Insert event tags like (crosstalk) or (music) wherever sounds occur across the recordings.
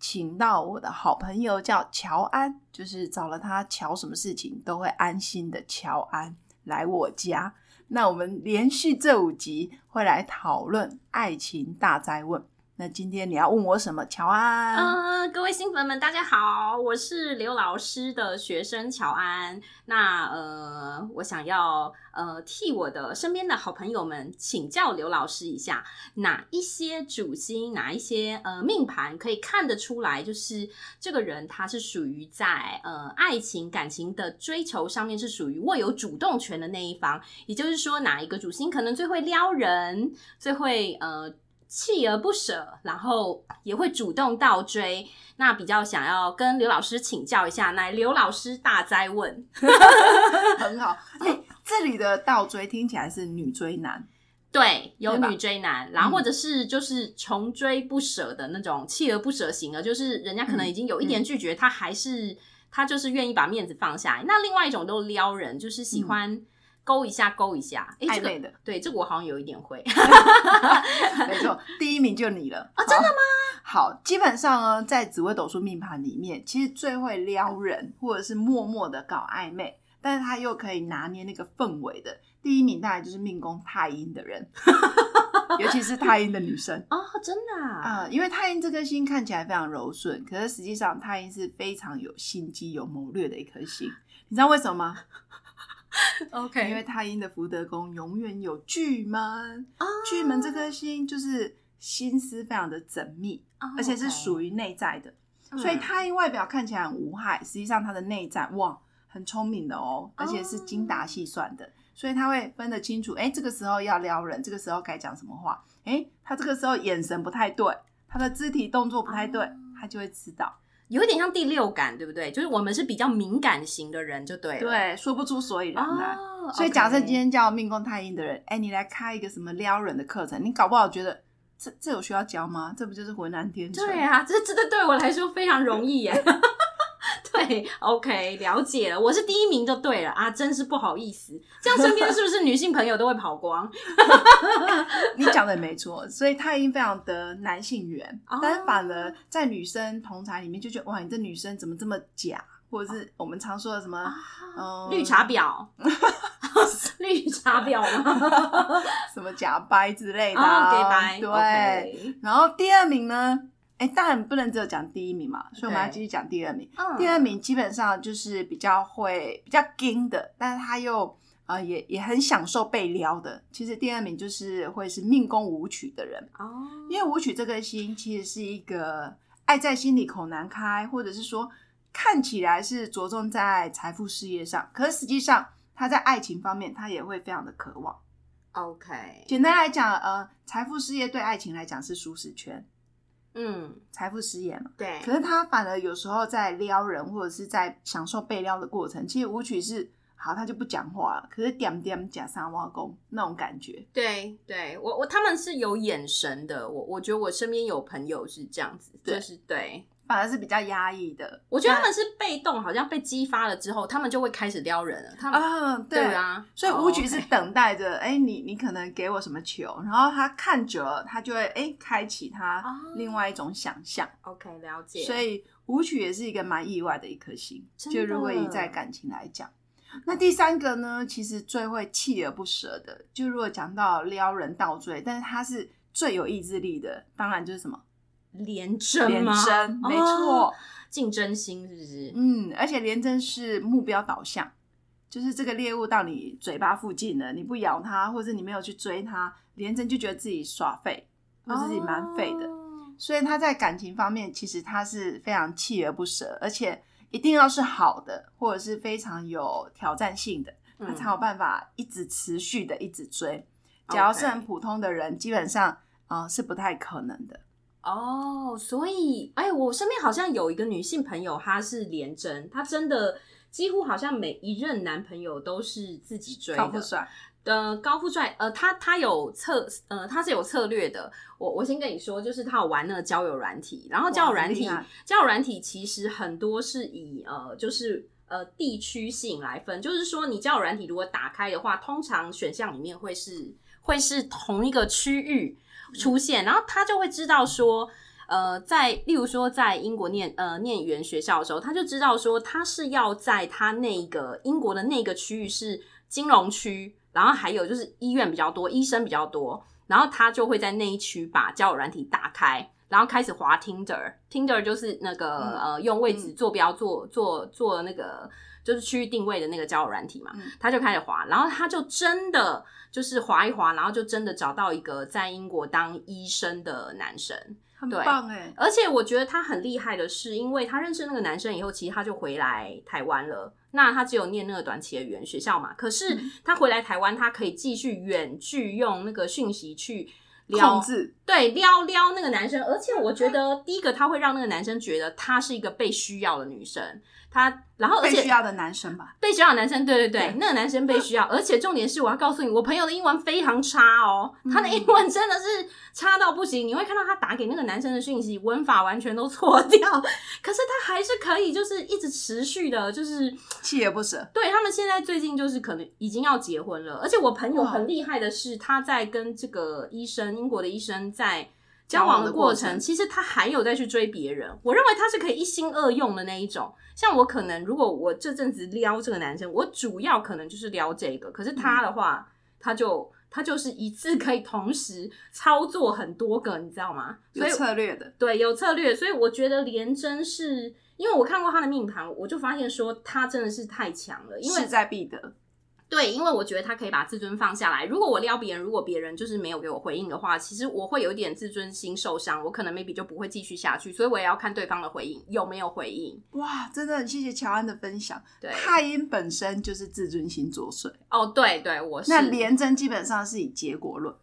请到我的好朋友叫乔安，就是找了他乔什么事情都会安心的乔安来我家。那我们连续这五集会来讨论爱情大灾问。那今天你要问我什么，乔安？嗯，各位新粉们，大家好，我是刘老师的学生乔安。那呃，我想要呃替我的身边的好朋友们请教刘老师一下，哪一些主星，哪一些呃命盘可以看得出来，就是这个人他是属于在呃爱情感情的追求上面是属于握有主动权的那一方，也就是说哪一个主星可能最会撩人，最会呃。锲而不舍，然后也会主动倒追。那比较想要跟刘老师请教一下，来刘老师大灾问，(laughs) 很好。哎，这里的倒追听起来是女追男，(laughs) 对，有女追男，然后或者是就是穷追不舍的那种锲而不舍型的，就是人家可能已经有一点拒绝，他还是他就是愿意把面子放下。那另外一种都撩人，就是喜欢。勾一下，勾一下，暧昧的，对，这个我好像有一点会，(laughs) 没错，第一名就你了啊！真的吗？好，基本上呢，在紫微斗数命盘里面，其实最会撩人，或者是默默的搞暧昧，但是他又可以拿捏那个氛围的，第一名大概就是命宫太阴的人，(laughs) 尤其是太阴的女生哦，真的啊，因为太阴这颗星看起来非常柔顺，可是实际上太阴是非常有心机、有谋略的一颗星，你知道为什么吗 (laughs) OK，因为太阴的福德宫永远有巨门，巨门这颗星就是心思非常的缜密，而且是属于内在的，所以太阴外表看起来很无害，实际上他的内在哇很聪明的哦，而且是精打细算的，所以他会分得清楚，哎，这个时候要撩人，这个时候该讲什么话，哎，他这个时候眼神不太对，他的肢体动作不太对，他就会知道。有一点像第六感，对不对？就是我们是比较敏感型的人，就对了。对，说不出所以然来。所以假设今天叫命宫太阴的人，哎，你来开一个什么撩人的课程，你搞不好觉得这这有需要教吗？这不就是浑然天成？对啊，这这这对我来说非常容易耶。(laughs) 对，(laughs) OK，了解了，我是第一名就对了啊，真是不好意思，这样身边是不是女性朋友都会跑光？(laughs) 你讲的没错，所以太阴非常得男性缘，但是反而在女生同台里面就觉得哇，你这女生怎么这么假？或者是我们常说的什么绿茶婊，(laughs) 绿茶婊吗？什么假掰之类的？对，对。然后第二名呢？哎，当然不能只有讲第一名嘛，所以我们要继续讲第二名。第二名基本上就是比较会、比较硬的，但是他又呃也也很享受被撩的。其实第二名就是会是命宫舞曲的人哦，因为舞曲这颗星其实是一个爱在心里口难开，或者是说看起来是着重在财富事业上，可是实际上他在爱情方面他也会非常的渴望。OK，简单来讲，呃，财富事业对爱情来讲是舒适圈。嗯，财富失言嘛，对。可是他反而有时候在撩人，或者是在享受被撩的过程，其实舞曲是好，他就不讲话了。可是点点假三挖工那种感觉，对，对我我他们是有眼神的。我我觉得我身边有朋友是这样子，就是对。反而是比较压抑的，我觉得他们是被动，好像被激发了之后，他们就会开始撩人了。他们对啊，所以舞曲是等待着，哎，你你可能给我什么球，然后他看久了，他就会哎开启他另外一种想象。OK，了解。所以舞曲也是一个蛮意外的一颗星，就如果以在感情来讲，那第三个呢，其实最会锲而不舍的，就如果讲到撩人倒追，但是他是最有意志力的，当然就是什么。廉贞吗？没错，竞争心是不是？嗯，而且廉贞是目标导向，就是这个猎物到你嘴巴附近了，你不咬它，或者你没有去追它，廉贞就觉得自己耍废，或者自己蛮废的。所以他在感情方面，其实他是非常锲而不舍，而且一定要是好的，或者是非常有挑战性的，他才有办法一直持续的一直追。假如是很普通的人，基本上啊是不太可能的。哦，所以，哎，我身边好像有一个女性朋友，她是连贞，她真的几乎好像每一任男朋友都是自己追的。高富帅的高富帅，呃，他他有策，呃，他是有策略的。我我先跟你说，就是他有玩那个交友软体，然后交友软体，交友软体其实很多是以呃，就是呃地区性来分，就是说你交友软体如果打开的话，通常选项里面会是会是同一个区域出现，然后他就会知道说。呃，在例如说，在英国念呃念语言学校的时候，他就知道说他是要在他那个英国的那个区域是金融区，然后还有就是医院比较多，医生比较多，然后他就会在那一区把交友软体打开，然后开始滑 Tinder，Tinder 就是那个呃用位置坐标做做做那个就是区域定位的那个交友软体嘛，他就开始滑，然后他就真的就是滑一滑，然后就真的找到一个在英国当医生的男生。很棒哎！而且我觉得他很厉害的是，因为他认识那个男生以后，其实他就回来台湾了。那他只有念那个短期的语言学校嘛？可是他回来台湾，他可以继续远距用那个讯息去控制，对撩撩那个男生。而且我觉得，第一个他会让那个男生觉得他是一个被需要的女生。他，然后而且需要的男生吧，被需要的男生，对对对，那个男生被需要，而且重点是我要告诉你，我朋友的英文非常差哦，他的英文真的是差到不行，你会看到他打给那个男生的讯息，文法完全都错掉，(laughs) 可是他还是可以，就是一直持续的，就是锲而不舍。对他们现在最近就是可能已经要结婚了，而且我朋友很厉害的是，他在跟这个医生，英国的医生在交往的过程，其实他还有再去追别人，我认为他是可以一心二用的那一种。像我可能，如果我这阵子撩这个男生，我主要可能就是撩这个。可是他的话，他就他就是一次可以同时操作很多个，你知道吗？有策略的，对，有策略。所以我觉得连真是因为我看过他的命盘，我就发现说他真的是太强了，因为势在必得。对，因为我觉得他可以把自尊放下来。如果我撩别人，如果别人就是没有给我回应的话，其实我会有点自尊心受伤，我可能 maybe 就不会继续下去。所以我也要看对方的回应有没有回应。哇，真的很谢谢乔安的分享。对，太阴本身就是自尊心作祟。哦，对对，我是。那连贞基本上是以结果论。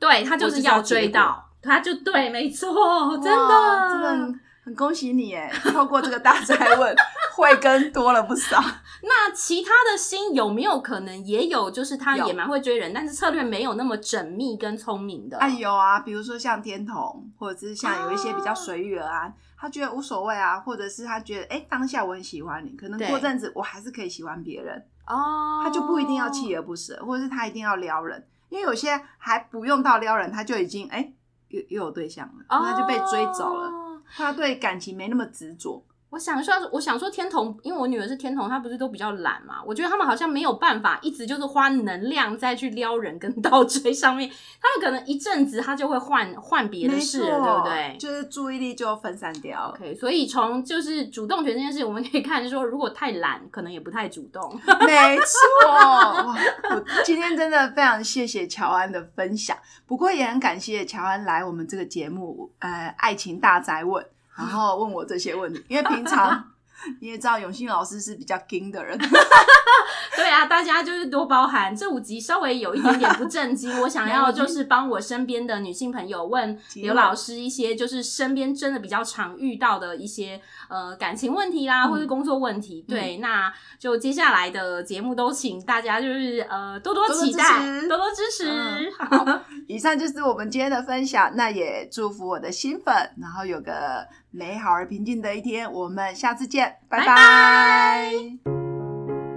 对他就是要追到，他就对，没错，真的，真的。很恭喜你哎！透过这个大灾问，慧根多了不少。(laughs) 那其他的星有没有可能也有？就是他也蛮会追人，但是策略没有那么缜密跟聪明的。哎，有啊，比如说像天童，或者是像有一些比较随遇而安，他觉得无所谓啊，或者是他觉得哎，当下我很喜欢你，可能过阵子我还是可以喜欢别人哦，他就不一定要锲而不舍，或者是他一定要撩人，因为有些还不用到撩人，他就已经哎又又有对象了，他就被追走了。他对感情没那么执着。我想说，我想说天童，因为我女儿是天童，她不是都比较懒嘛？我觉得他们好像没有办法一直就是花能量再去撩人跟 (laughs) 倒追上面，他们可能一阵子他就会换换别的事，对不对？就是注意力就分散掉。OK，所以从就是主动权这件事，我们可以看说，如果太懒，可能也不太主动。(laughs) 没错，我今天真的非常谢谢乔安的分享，不过也很感谢乔安来我们这个节目，呃，爱情大宅问。然后问我这些问题，因为平常 (laughs) 你也知道永信老师是比较精的人。(laughs) (laughs) 大家就是多包涵。这五集稍微有一点点不正经，(laughs) 我想要就是帮我身边的女性朋友问刘老师一些，就是身边真的比较常遇到的一些呃感情问题啦，或是工作问题。对，那就接下来的节目都请大家就是呃多多期待，多多支持。好，(laughs) 以上就是我们今天的分享。那也祝福我的新粉，然后有个美好而平静的一天。我们下次见，拜拜。